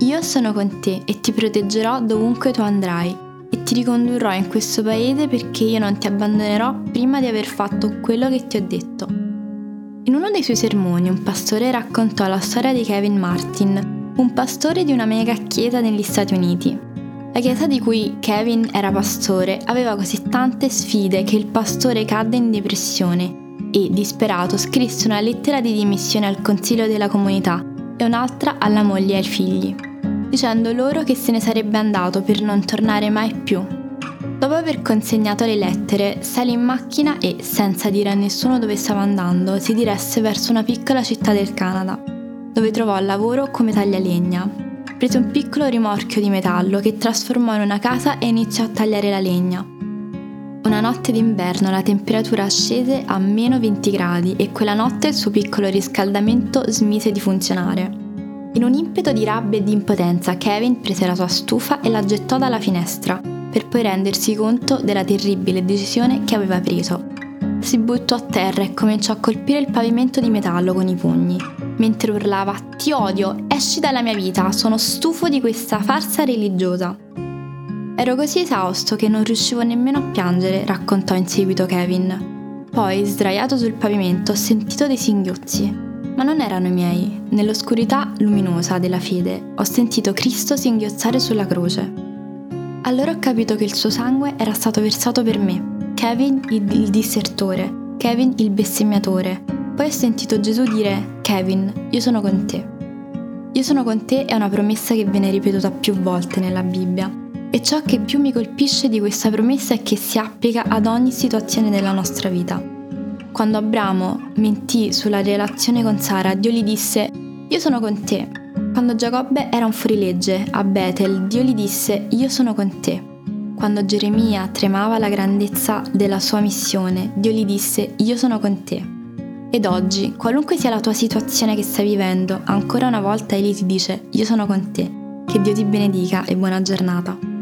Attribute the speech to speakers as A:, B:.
A: Io sono con te e ti proteggerò dovunque tu andrai e ti ricondurrò in questo paese perché io non ti abbandonerò prima di aver fatto quello che ti ho detto. In uno dei suoi sermoni un pastore raccontò la storia di Kevin Martin, un pastore di una mega chiesa negli Stati Uniti. La chiesa di cui Kevin era pastore aveva così tante sfide che il pastore cadde in depressione e, disperato, scrisse una lettera di dimissione al consiglio della comunità e un'altra alla moglie e ai figli, dicendo loro che se ne sarebbe andato per non tornare mai più. Dopo aver consegnato le lettere, salì in macchina e, senza dire a nessuno dove stava andando, si diresse verso una piccola città del Canada, dove trovò lavoro come taglialegna. Prese un piccolo rimorchio di metallo che trasformò in una casa e iniziò a tagliare la legna. Una notte d'inverno la temperatura scese a meno 20 gradi e quella notte il suo piccolo riscaldamento smise di funzionare. In un impeto di rabbia e di impotenza, Kevin prese la sua stufa e la gettò dalla finestra, per poi rendersi conto della terribile decisione che aveva preso. Si buttò a terra e cominciò a colpire il pavimento di metallo con i pugni, mentre urlava Ti odio, esci dalla mia vita, sono stufo di questa farsa religiosa. Ero così esausto che non riuscivo nemmeno a piangere, raccontò in seguito Kevin. Poi, sdraiato sul pavimento, ho sentito dei singhiozzi. Ma non erano i miei. Nell'oscurità luminosa della fede ho sentito Cristo singhiozzare sulla croce. Allora ho capito che il suo sangue era stato versato per me. Kevin il, il dissertore, Kevin il bestemmiatore. Poi ho sentito Gesù dire, Kevin, io sono con te. Io sono con te è una promessa che viene ripetuta più volte nella Bibbia e ciò che più mi colpisce di questa promessa è che si applica ad ogni situazione della nostra vita. Quando Abramo mentì sulla relazione con Sara, Dio gli disse, io sono con te. Quando Giacobbe era un fuorilegge a Bethel, Dio gli disse, io sono con te. Quando Geremia tremava la grandezza della sua missione, Dio gli disse, io sono con te. Ed oggi, qualunque sia la tua situazione che stai vivendo, ancora una volta Egli ti dice, io sono con te. Che Dio ti benedica e buona giornata.